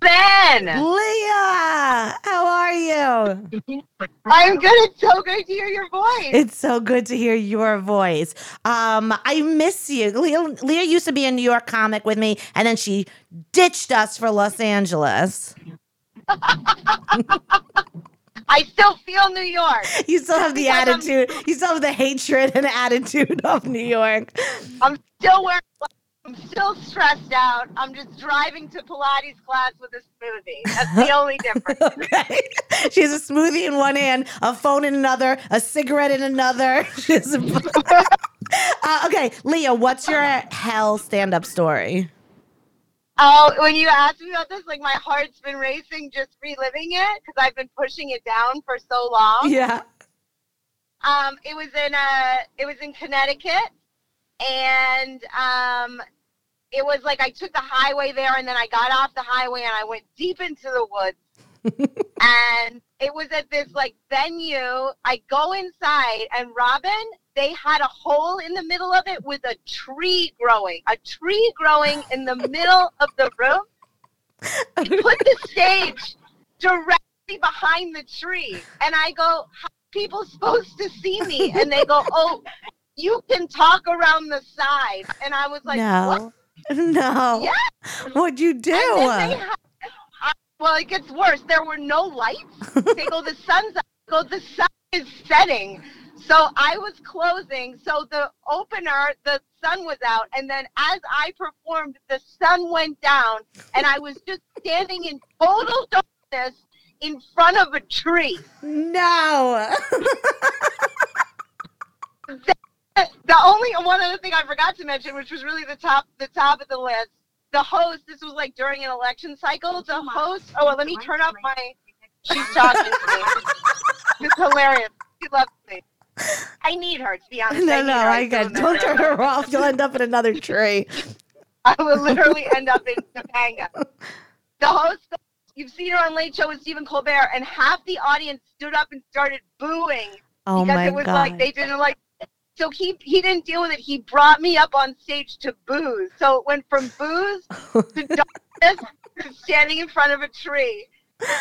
S5: Ben,
S1: Leah, how are you?
S5: I'm good. It's so good to hear your voice.
S1: It's so good to hear your voice. Um, I miss you. Leah, Leah used to be a New York comic with me, and then she ditched us for Los Angeles.
S5: I still feel New York.
S1: You still have the
S5: Because I'm-
S1: attitude. You still have the hatred and attitude of New York.
S5: I'm still wearing. I'm still stressed out. I'm just driving to Pilates class with a smoothie. That's the only difference.
S1: Okay. She has a smoothie in one hand, a phone in another, a cigarette in another. A- uh, okay, Leah, what's your hell stand-up story?
S5: Oh, when you asked me about this, like my heart's been racing just reliving it because I've been pushing it down for so long.
S1: Yeah.
S5: Um, it was in uh, it was in Connecticut, and um, it was like I took the highway there, and then I got off the highway, and I went deep into the woods. and it was at this like venue. I go inside, and Robyn, they had a hole in the middle of it with a tree growing, a tree growing in the middle of the room. They put the stage directly behind the tree, and I go, "How are people supposed to see me?" And they go, "Oh, you can talk around the side." And I was like, "What?"
S1: no.
S5: Yeah.
S1: What'd you do?
S5: And then had, I- well, it gets worse. There were no lights. They go, the sun's up. They go, the sun is setting. So I was closing. So the opener, the sun was out. And then as I performed, the sun went down. And I was just standing in total darkness in front of a tree.
S1: No.
S5: The only one other thing I forgot to mention, which was really the top the top of the list, the host, this was like during an election cycle, the host oh well, let me turn off my she's talking to me. It's hilarious. She loves me. I need her to be honest.
S1: no,
S5: need
S1: no,
S5: her.
S1: I
S5: feel
S1: got. Don't turn her off. You'll end up in another tree.
S5: I will literally end up in Topanga. The host, you've seen her on Late Show with Stephen Colbert, and half the audience stood up and started booing
S1: Oh
S5: because
S1: my
S5: it was
S1: god.
S5: like they didn't like. So he he didn't deal with it. He brought me up on stage to booze. So it went from booze to darkness to standing in front of a tree.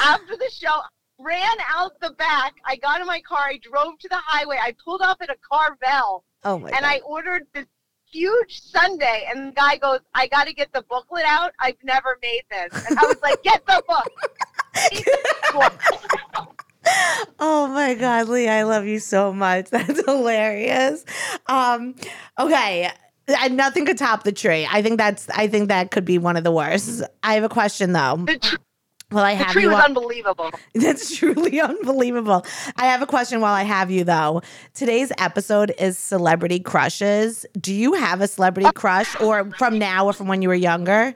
S5: After the show, ran out the back. I got in my car. I drove to the highway. I pulled up at a Carvel
S1: oh my
S5: and
S1: god.
S5: I ordered this huge sundae. And the guy goes, I got to get the booklet out. I've never made this. And I was like, get the book.
S1: Oh my God, Lee, I love you so much. That's hilarious. Um, okay. And nothing could top the tree. I think that's I think that could be one of the worst. I have a question though. Well, I have the
S5: tree
S1: you
S5: was
S1: on-
S5: unbelievable.
S1: That's truly unbelievable. I have a question while I have you though. Today's episode is celebrity crushes. Do you have a celebrity crush or from now or from when you were younger?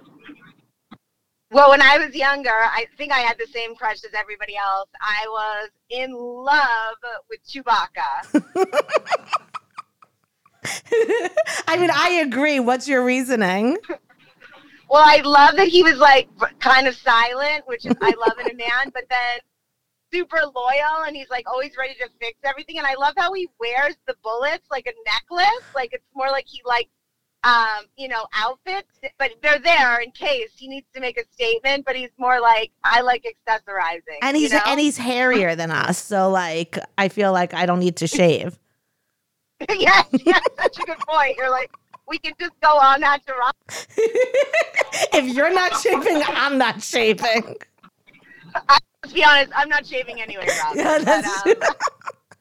S5: Well, when I was younger, I think I had the same crush as everybody else. I was in love with Chewbacca.
S1: I mean, I agree. What's your reasoning?
S5: Well, I love that he was like kind of silent, which is I love in a man, but then super loyal and he's like always ready to fix everything. And I love how he wears the bullets like a necklace. Like it's more like he likes um, you know, outfits, but they're there in case he needs to make a statement, but he's more like I like accessorizing.
S1: And he's
S5: you know?
S1: and he's hairier than us, so like I feel like I don't need to shave.
S5: yes, yes, such a good point. You're like, we can just go on that to rock.
S1: if you're not shaving, I'm not shaving.
S5: Let's be honest, I'm not shaving anyway, Rob.
S1: Yeah,
S5: But,
S1: that's
S5: um,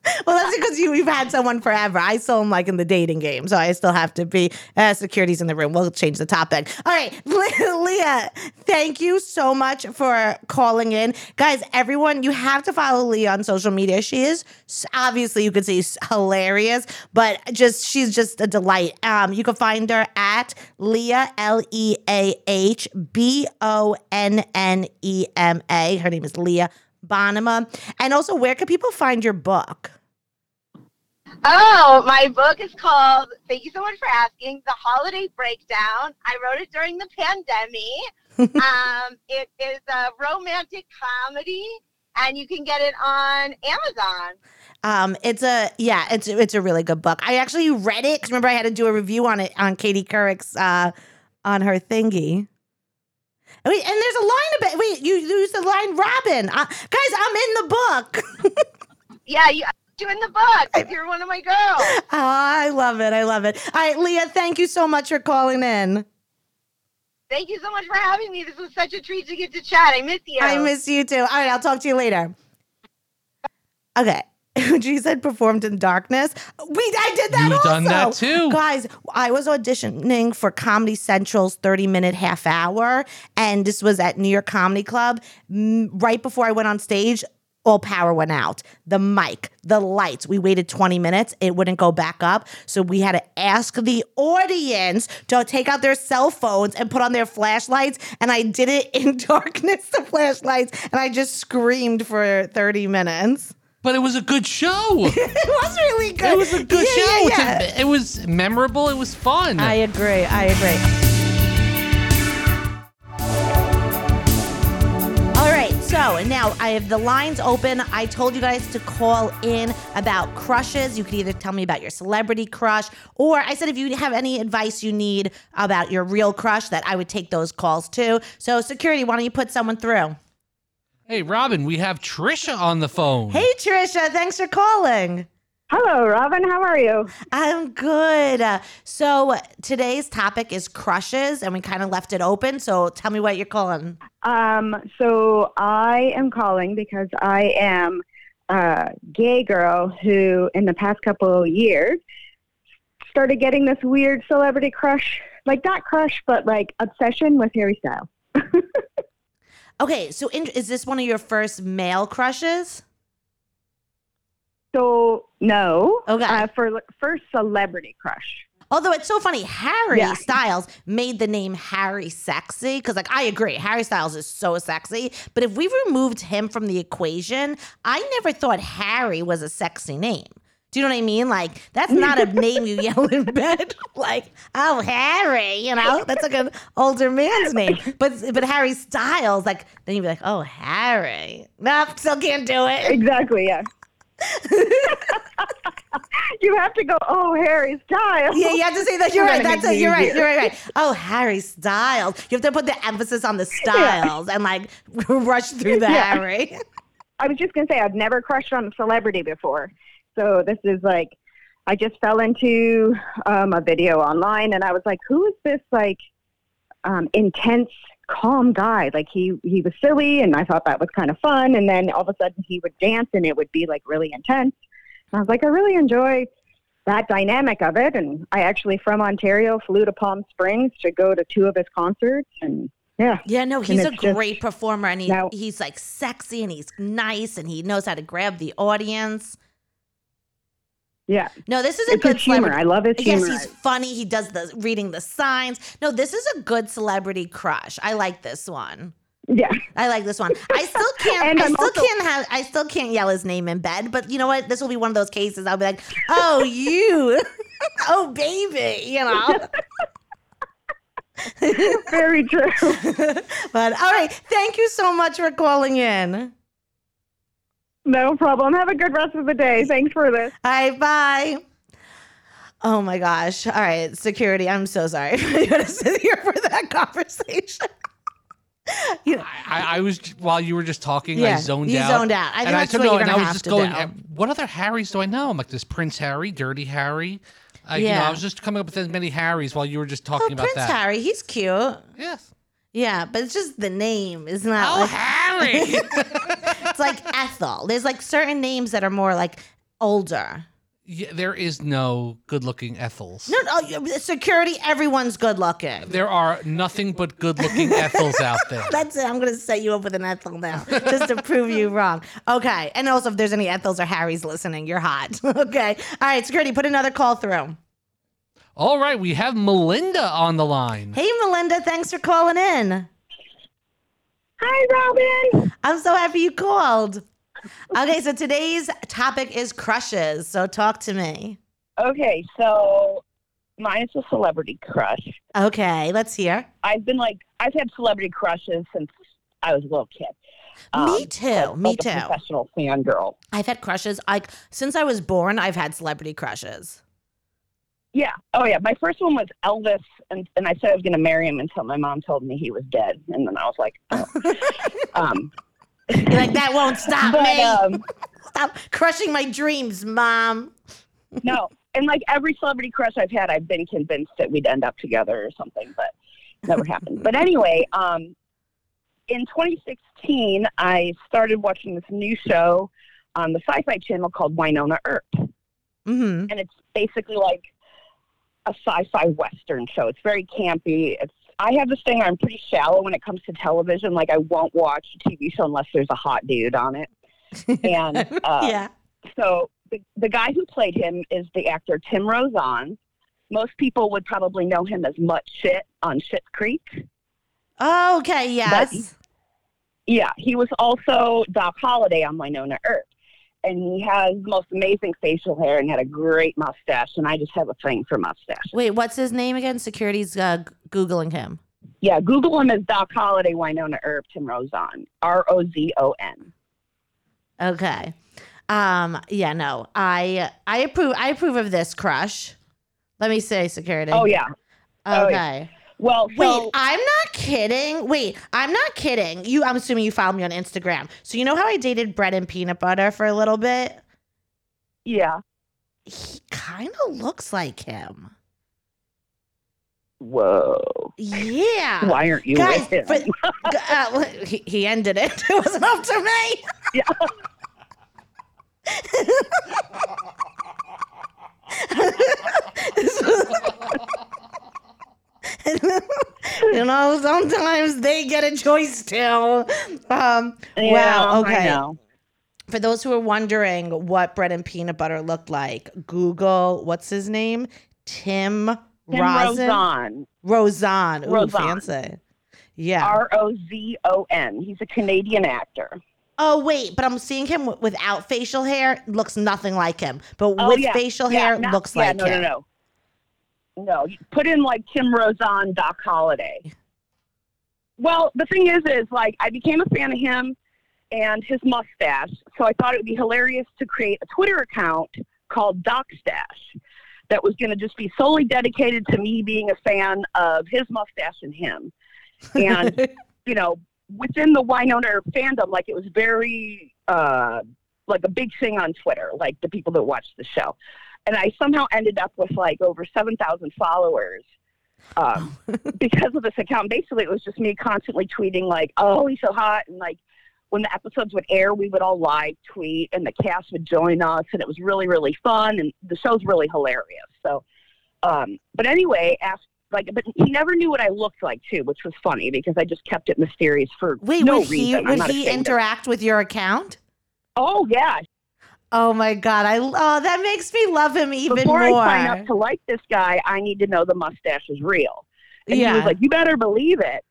S1: well, that's because you, you've had someone forever. I still am like in the dating game, so I still have to be uh, security's in the room. We'll change the topic. All right, Le- Leah, thank you so much for calling in, guys. Everyone, you have to follow Leah on social media. She is obviously you could say hilarious, but just she's just a delight. Um, you can find her at Leah L E A H B O N N E M A. Her name is Leah. Bonnema. And also, where can people find your book?
S5: Oh, my book is called, thank you so much for asking, The Holiday Breakdown. I wrote it during the pandemic. um, it is a romantic comedy, and you can get it on Amazon.
S1: Um, it's a yeah, it's it's a really good book. I actually read it because remember I had to do a review on it on Katie Couric's uh on her thingy. And Wait, and there's a line about wait, you used the line Robyn. Uh, guys, I'm in the book.
S5: Yeah, you, you in the book. You're one of my girls.
S1: oh, I love it. I love it. All right, Leah, thank you so much for calling in.
S5: Thank you so much for having me. This was such a treat to get to chat. I miss you.
S1: I miss you too. All right, I'll talk to you later. Okay. She said performed in darkness. We I did that
S2: You've
S1: also.
S2: done that too.
S1: Guys, I was auditioning for Comedy Central's 30 minute half hour, and this was at New York Comedy Club. Right before I went on stage, power went out. The mic, the lights. We waited 20 minutes. It wouldn't go back up. So we had to ask the audience to take out their cell phones and put on their flashlights. And I did it in darkness, the flashlights. And I just screamed for 30 minutes.
S2: But it was a good show.
S1: It was really good.
S2: It was a good
S1: Yeah,
S2: show.
S1: yeah, yeah.
S2: It was memorable. It was fun.
S1: I agree. I agree. So now I have the lines open. I told you guys to call in about crushes. You could either tell me about your celebrity crush, or I said if you have any advice you need about your real crush, that I would take those calls too. So, security, why don't you put someone through?
S2: hey, Robyn, we have Trisha on the phone.
S1: Hey, Trisha, thanks for calling.
S4: Hello, Robyn. How are you?
S1: I'm good. Uh, So today's topic is crushes, and we kind of left it open. So tell me what you're calling.
S4: Um, so I am calling because I am
S6: a gay girl who, in the past couple of years, started getting this weird celebrity crush, like not crush, but like obsession with Harry Styles.
S1: Okay, so in, is this one of your first male crushes?
S6: So no,
S1: Okay.
S6: uh, for first celebrity crush.
S1: Although it's so funny, Harry
S6: Yeah.
S1: Styles made the name Harry sexy because, like, I agree, Harry Styles is so sexy. But if we removed him from the equation, I never thought Harry was a sexy name. Do you know what I mean? Like, that's not a name you yell in bed. like, oh, Harry, you know, that's like an older man's name. But but Harry Styles, like, then you'd be like, oh, Harry. Nope, still can't do it.
S6: Exactly. Yeah. you have to go. Oh, Harry Styles.
S1: Yeah, you have to say that. You're right. That's it. You're right. You're right. Right. Oh, Harry Styles. You have to put the emphasis on the styles and like rush through the
S6: Yeah.
S1: Harry.
S6: I was just gonna say I've never crushed on a celebrity before, so this is like I just fell into um, a video online, and I was like, "Who is this like um, intense, calm guy?" Like he he was silly, and I thought that was kind of fun, and then all of a sudden he would dance, and it would be like really intense. And I was like, I really enjoy that dynamic of it, and I actually from Ontario flew to Palm Springs to go to two of his concerts, and yeah,
S1: Yeah, no, he's a
S6: it's just-
S1: great performer and he,
S6: Now-
S1: he's like sexy and he's nice and he knows how to grab the audience.
S6: Yeah,
S1: No, this is a
S6: it's
S1: good
S6: humor.
S1: celebrity.
S6: I love his
S1: Yes, he's funny. He does the reading the signs. No, this is a good celebrity crush. I like this one.
S6: yeah.
S1: I like this one. I still can't. I still
S6: also-
S1: can't have. I still can't yell his name in bed. But you know what? This will be one of those cases. I'll be like, "Oh, you, oh, baby," you know.
S6: Very true.
S1: but all right, thank you so much for calling in.
S6: No problem. Have a good rest of the day. Thanks for this.
S1: All right, bye. Oh my gosh. All right, security. I'm so sorry for you to sit here for that conversation. you know,
S2: I, I was while you were just talking,
S1: Yeah,
S2: I zoned
S1: you
S2: out.
S1: zoned out. I think
S2: and I
S1: that's
S2: took
S1: what
S2: no, and I was just going.
S1: do.
S2: What other Harrys do I know? I'm like this Prince Harry, Dirty Harry. Uh, You know,
S1: Yeah.
S2: I was just coming up with as many Harrys while you were just
S1: oh,
S2: talking about
S1: Prince
S2: that.
S1: Harry. He's cute.
S2: Yes.
S1: Yeah, but it's just the name is not.
S2: Oh,
S1: like,
S2: Harry.
S1: it's like Ethel. There's like certain names that are more like older.
S2: yeah, there is no good-looking Ethels.
S1: No, no, security. Everyone's good looking.
S2: There are nothing but good-looking Ethels out there.
S1: That's it. I'm gonna set you up with an Ethel now, just to prove you wrong. Okay, and also if there's any Ethels or Harrys listening, you're hot. okay, all right, security. Put another call through.
S2: All right, we have Melinda on the line.
S1: Hey, Melinda. Thanks for calling in.
S6: Hi, Robyn.
S1: I'm so happy you called. Okay, so today's topic is crushes. So talk to me.
S7: Okay, so mine is a celebrity crush.
S1: Okay, let's hear.
S7: I've been like, I've had celebrity crushes since I was a little kid.
S1: me
S7: Um,
S1: too.
S7: like-
S1: me
S7: like
S1: too.
S7: A professional fangirl.
S1: I've had crushes. Like since I was born, I've had celebrity crushes.
S7: Yeah. Oh, yeah. My first one was Elvis, and, and I said I was going to marry him until my mom told me he was dead, and then I was like, oh. um,
S1: like that won't stop
S7: but
S1: me.
S7: um,
S1: Stop crushing my dreams, mom.
S7: no, and like every celebrity crush I've had, I've been convinced that we'd end up together or something, but never happened. But anyway, um, in 2016, I started watching this new show on the Sci-Fi Channel called Wynonna Earp,
S1: Mm-hmm.
S7: and it's basically like a sci-fi western show. It's very campy. It's I have this thing. I'm pretty shallow when it comes to television. Like I won't watch a TV show unless there's a hot dude on it. And uh,
S1: yeah.
S7: so the, the guy who played him is the actor Tim Rozon. Most people would probably know him as Mutt Schitt on Schitt's Creek.
S1: Oh, okay. Yes.
S7: Yeah, he was also Doc Holliday on Wynonna Earp. And he has the most amazing facial hair and had a great mustache. And I just have a thing for mustaches.
S1: Wait, what's his name again? Security's uh, googling him.
S7: Yeah, Google him as Doc Holliday, Wynonna Earp, Tim Rozon. R O Z O N.
S1: Okay. Um. Yeah. No. I I approve. I approve of this crush. Let me say security.
S7: Oh, yeah. oh,
S1: Okay.
S7: yeah. Well,
S1: Wait,
S7: so,
S1: I'm not kidding. Wait, I'm not kidding. You, I'm assuming you followed me on Instagram. So you know how I dated bread and peanut butter for a little bit?
S7: yeah.
S1: He kind of looks like him.
S7: Whoa.
S1: Yeah.
S7: Why aren't you
S1: Guys,
S7: with him?
S1: for- uh, he, he ended it. It wasn't up to me.
S7: Yeah.
S1: you know, sometimes they get a choice too. Um,
S7: Yeah,
S1: wow. Okay. For those who are wondering what bread and peanut butter looked like, Google what's his name? Tim,
S7: Tim
S1: Rosen.
S7: Rozon.
S1: Rozon. Ooh,
S7: Rozon.
S1: fancy. Yeah.
S7: R O Z O N. He's a Canadian actor.
S1: oh wait, but I'm seeing him w- without facial hair. Looks nothing like him, but
S7: Oh,
S1: with
S7: yeah.
S1: facial
S7: Yeah,
S1: hair,
S7: no-
S1: looks
S7: yeah,
S1: like
S7: no,
S1: him.
S7: No, no, no. You put in like Tim Rozon, Doc Holliday. Well, the thing is, is like I became a fan of him and his mustache, so I thought it would be hilarious to create a Twitter account called Doc Stash that was going to just be solely dedicated to me being a fan of his mustache and him. And you know, within the Wynonna fandom, like it was very uh, like a big thing on Twitter, like the people that watched the show. And I somehow ended up with like over seven thousand followers um, because of this account. Basically, it was just me constantly tweeting like, "Oh, he's so hot," and like when the episodes would air, we would all live tweet, and the cast would join us, and it was really really fun, and the show's really hilarious. So, um, but anyway, asked like, but he never knew what I looked like too, which was funny because I just kept it mysterious for
S1: Wait,
S7: no
S1: would he
S7: reason. I'm
S1: would he
S7: ashamed of it.
S1: interact with your account?
S7: Oh yeah.
S1: Oh my god, I oh that makes me love him even
S7: Before
S1: more.
S7: Before I sign up to like this guy, I need to know the mustache is real. And he
S1: Yeah.
S7: was like, "You better believe it."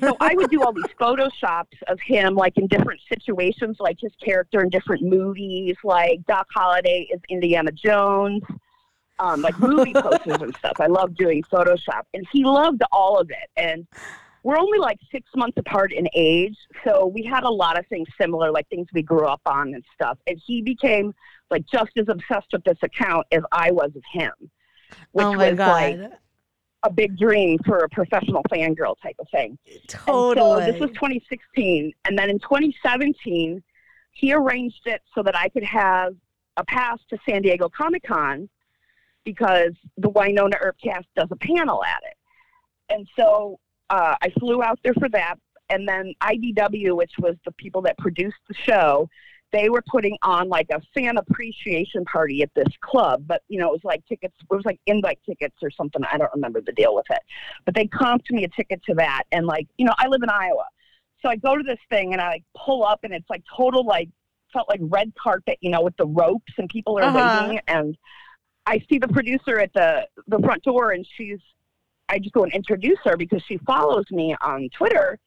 S7: so I would do all these photoshops of him, like in different situations, like his character in different movies, like Doc Holliday is Indiana Jones, um, like movie posters and stuff. I love doing Photoshop, and he loved all of it. And we're only like six months apart in age, so we had a lot of things similar, like things we grew up on and stuff. And he became like just as obsessed with this account as I was of him, which
S1: oh
S7: was
S1: god.
S7: like a big dream for a professional fangirl type of thing. And
S1: totally.
S7: so this was 2016. And then in 2017, he arranged it so that I could have a pass to San Diego Comic Con because the Wynonna Earp cast does a panel at it. And so uh, I flew out there for that. And then IDW, which was the people that produced the show, they were putting on like a fan appreciation party at this club. But, you know, it was like tickets, it was like invite tickets or something. I don't remember the deal with it. But they comped me a ticket to that. And like, you know, I live in Iowa. So I go to this thing and I like pull up and it's like total like felt like red carpet, you know, with the ropes and people are
S1: Uh-huh.
S7: waiting and I see the producer at the the front door and she's I just go and introduce her because she follows me on Twitter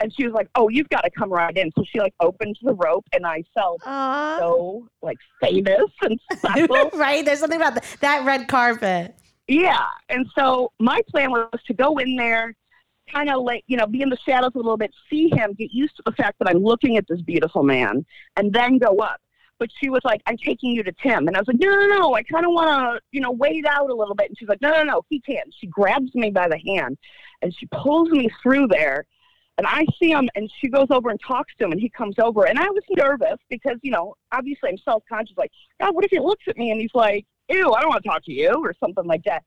S7: and she was like, "Oh, you've got to come right in." So she like opens the rope and I felt
S1: Aw.
S7: so like famous and special.
S1: right? There's something about the, that red carpet.
S7: Yeah. And so my plan was to go in there, kind of like, you know, be in the shadows a little bit, see him, get used to the fact that I'm looking at this beautiful man, and then go up. But she was like, I'm taking you to Tim. And I was like, no, no, no. I kind of want to, you know, wait out a little bit. And she's like, no, no, no. He can't. She grabs me by the hand and she pulls me through there. And I see him and she goes over and talks to him and he comes over. And I was nervous because, you know, obviously I'm self conscious. Like, God, what if he looks at me and he's like, ew, I don't want to talk to you or something like that.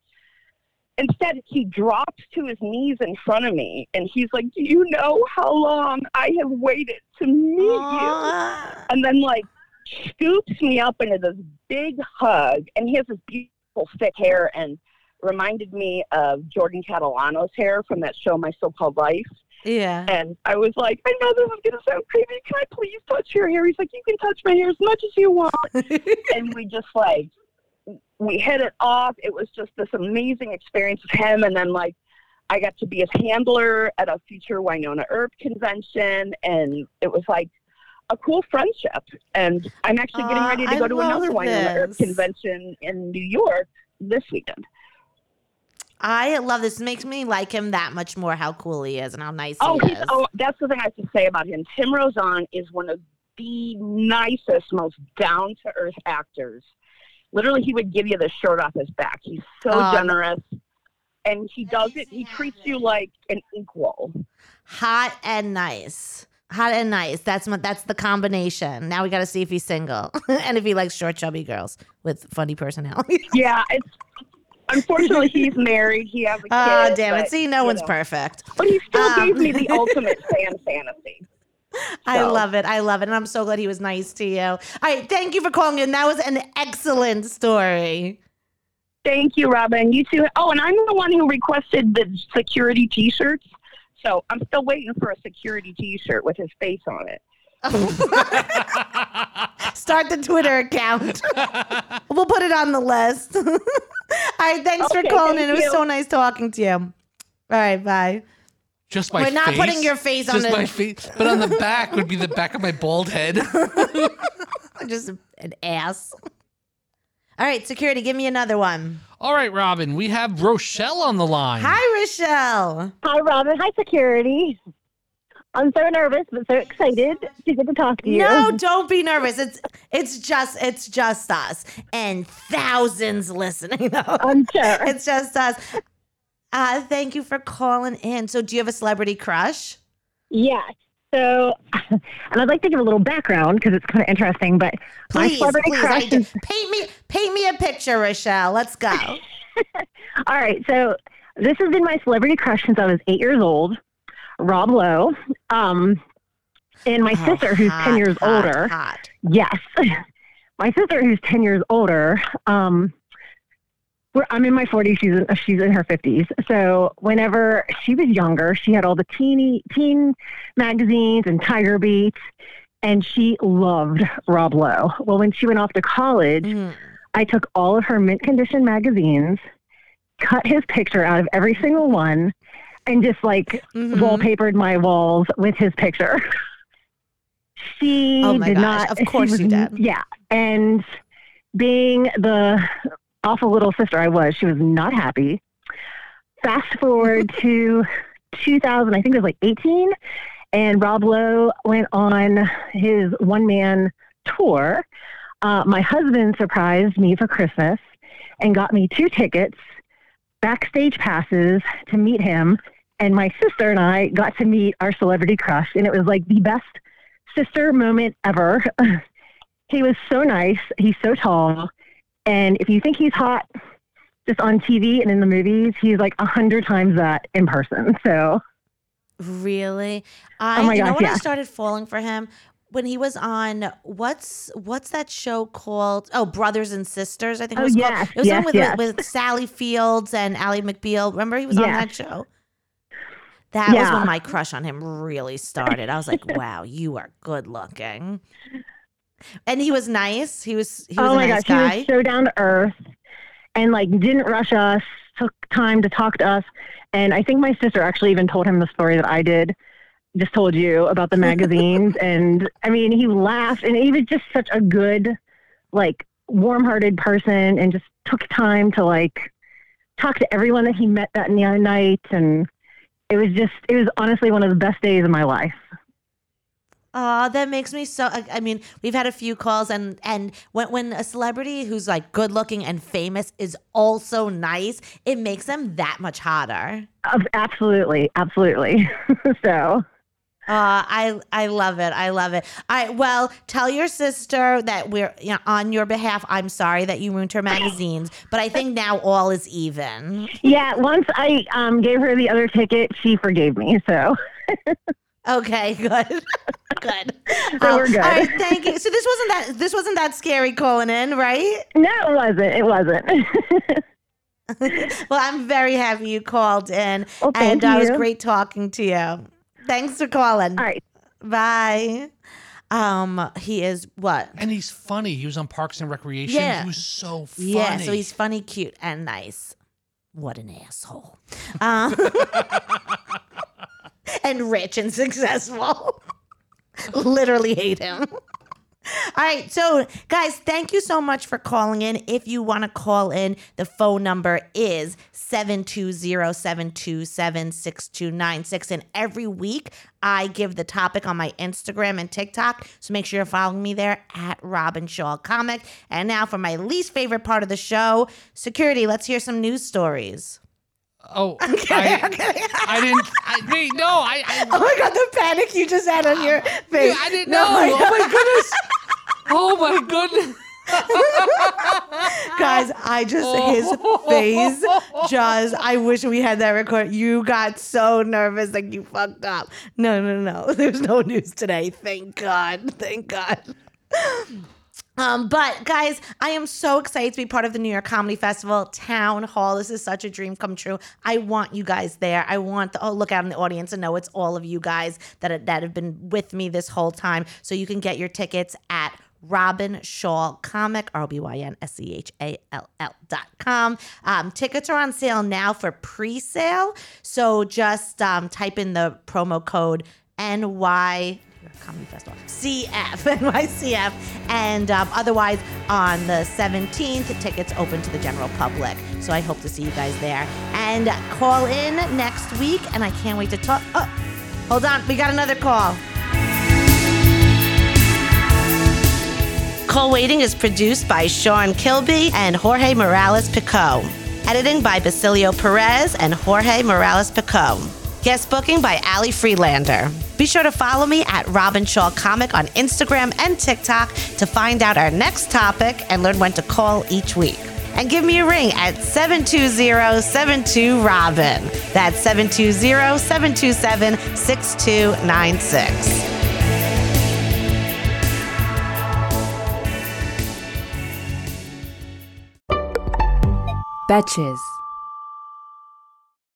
S7: Instead, he drops to his knees in front of me and he's like, Do you know how long I have waited to meet you? And then, like, scoops me up into this big hug. And he has this beautiful thick hair and reminded me of Jordan Catalano's hair from that show, My So Called Life.
S1: Yeah.
S7: And I was like, I know this is going to sound crazy. Can I please touch your hair? He's like, You can touch my hair as much as you want. and we just like, we hit it off. It was just this amazing experience with him. And then, like, I got to be his handler at a future Wynonna Earp convention. And it was like a cool friendship. And I'm actually getting
S1: ah,
S7: ready to
S1: I
S7: go to another
S1: love
S7: Wynonna Earp
S1: this.
S7: convention in New York this weekend.
S1: I love this. It makes me like him that much more. How cool he is and how nice
S7: Oh,
S1: he is.
S7: oh, that's the thing I have to say about him. Tim Rozon is one of the nicest, most down to earth actors. Literally, he would give you the shirt off his back. He's so
S1: Oh.
S7: generous, and he does it. He treats you like an equal.
S1: Hot and nice. Hot and nice. That's my, that's the combination. Now we got to see if he's single and if he likes short, chubby girls with funny personalities.
S7: Yeah, it's unfortunately he's married. He has a kid.
S1: Oh, damn it. See, no
S7: you
S1: one's
S7: know.
S1: perfect.
S7: But he still
S1: Um,
S7: gave me the ultimate fan fantasy.
S1: I love it. I love it. And I'm so glad he was nice to you. All right. Thank you for calling in. That was an excellent story.
S7: Thank you, Robyn. You too. Oh, and I'm the one who requested the security T-shirts. So I'm still waiting for a security T-shirt with his face on it.
S1: Start the Twitter account. we'll put it on the list. All right. Thanks for
S7: Okay,
S1: calling in. It was
S7: you.
S1: so nice talking to you. All right. Bye.
S2: Just my
S1: We're not
S2: face?
S1: putting your face on
S2: Just
S1: the-
S2: my face. But on the back would be the back of my bald head.
S1: Just an ass. All right. Security, give me another one.
S2: All right, Robyn, we have Rochelle on the line.
S1: Hi, Rochelle.
S8: Hi, Robyn. Hi, security. I'm so nervous, but so excited to get to talk to you.
S1: No, don't be nervous. It's it's just it's just us and thousands listening. No,
S8: I'm sure.
S1: it's just us. Uh, thank you for calling in. So, do you have a celebrity crush?
S8: Yeah. So, and I'd like to give a little background because it's kind of interesting. But my
S1: Please,
S8: celebrity
S1: please,
S8: crush is
S1: paint me paint me a picture, Rochelle. Let's go.
S8: all right. So, this has been my celebrity crush since I was eight years old. Rob Lowe. Um, and my
S1: Oh,
S8: sister, who's
S1: hot,
S8: ten years
S1: hot,
S8: older.
S1: hot.
S8: Yes. My sister, who's 10 years older, um, we're, I'm in my 40s. She's in, she's in her 50s. So whenever she was younger, she had all the teeny teen magazines and Tiger Beats, and she loved Rob Lowe. Well, when she went off to college,
S1: Mhm.
S8: I took all of her mint condition magazines, cut his picture out of every single one, and just like
S1: Mhm.
S8: wallpapered my walls with his picture. she
S1: Oh
S8: did
S1: gosh,
S8: not.
S1: of
S8: she
S1: course
S8: was-
S1: you did.
S8: Yeah, and being the awful little sister I was, she was not happy. Fast forward to 2000, I think it was like 18, and Rob Lowe went on his one man tour. Uh, my husband surprised me for Christmas and got me two tickets, backstage passes to meet him. And my sister and I got to meet our celebrity crush, and it was like the best sister moment ever. he was so nice. He's so tall. And if you think he's hot just on TV and in the movies, he's like a hundred times that in person. So
S1: Really? I
S8: Oh my
S1: you know
S8: gosh,
S1: when I started falling for him when he was on what's what's that show called? Oh, Brothers and Sisters, I think it
S8: Oh,
S1: was
S8: yes,
S1: called. It was
S8: yes,
S1: one with,
S8: yes.
S1: with Sally Fields and Ally McBeal. Remember he was on that show? That was when my crush on him really started. I was like, "Wow, you are good looking," and he was nice. He was he was
S8: oh
S1: a
S8: my
S1: nice
S8: gosh,
S1: guy.
S8: he was so down to earth and like didn't rush us, took time to talk to us. And I think my sister actually even told him the story that I did, just told you about the magazines. and I mean, he laughed and he was just such a good, like, warm hearted person and just took time to like talk to everyone that he met that night. And it was just, it was honestly one of the best days of my life.
S1: Oh, that makes me so. I, I mean, we've had a few calls, and and when when a celebrity who's like good looking and famous is also nice, it makes them that much hotter.
S8: Uh, Absolutely. Absolutely. so.
S1: Uh, I I love it. I love it. I well, tell your sister that we're you know, on your behalf. I'm sorry that you ruined her magazines, but I think now all is even.
S8: Yeah, once I um, gave her the other ticket, she forgave me. So,
S1: Okay, good, good.
S8: So we're good.
S1: All right, thank you. So this wasn't that this wasn't that scary calling in, right?
S8: no, it wasn't. It wasn't.
S1: well, I'm very happy you called in,
S8: Well, thank
S1: and uh, it was great talking to you. Thanks for calling.
S8: All right.
S1: Bye. Um, he is what?
S2: And he's funny. He was on Parks and Recreation.
S1: Yeah.
S2: He was so funny.
S1: Yeah, so he's funny, cute, and nice. What an asshole. Um, and rich and successful. Literally hate him. All right, so guys, thank you so much for calling in. If you want to call in, the phone number is 720-727-6296 and every week I give the topic on my Instagram and TikTok. So make sure you're following me there at Robyn Schall Comic. And now for my least favorite part of the show, security. Let's hear some news stories.
S2: Oh,
S1: I'm kidding,
S2: I,
S1: I'm kidding.
S2: I didn't. I, wait, no, I. I
S1: Oh my god, the panic you just had on your face.
S2: I didn't
S1: No,
S2: know.
S1: I
S2: oh, oh my goodness. Oh my goodness.
S1: Guys, I just his face just I wish we had that record. You got so nervous like you fucked up. No, no, no. There's no news today. Thank God. Thank God. Um, but guys, I am so excited to be part of the New York Comedy Festival Town Hall. This is such a dream come true. I want you guys there. I want the oh look out in the audience and know it's all of you guys that that have been with me this whole time. So you can get your tickets at Robyn Schall Comic, R B Y N S E H A L L dot com. Um, tickets are on sale now for pre sale. So just um, type in the promo code NY. Comedy Festival, CF, NYCF, and um, otherwise on the 17th, tickets open to the general public. So I hope to see you guys there. And call in next week, and I can't wait to talk. Oh, hold on, we got another call. Call Waiting is produced by Sean Kilby and Jorge Morales Pico. Editing by Basilio Perez and Jorge Morales Pico. Guest booking by Ali Freelander. Be sure to follow me at Robyn Schall Comic on Instagram and TikTok to find out our next topic and learn when to call each week. And give me a ring at 720-72-ROBYN. That's 720-727-6296.
S9: Betches.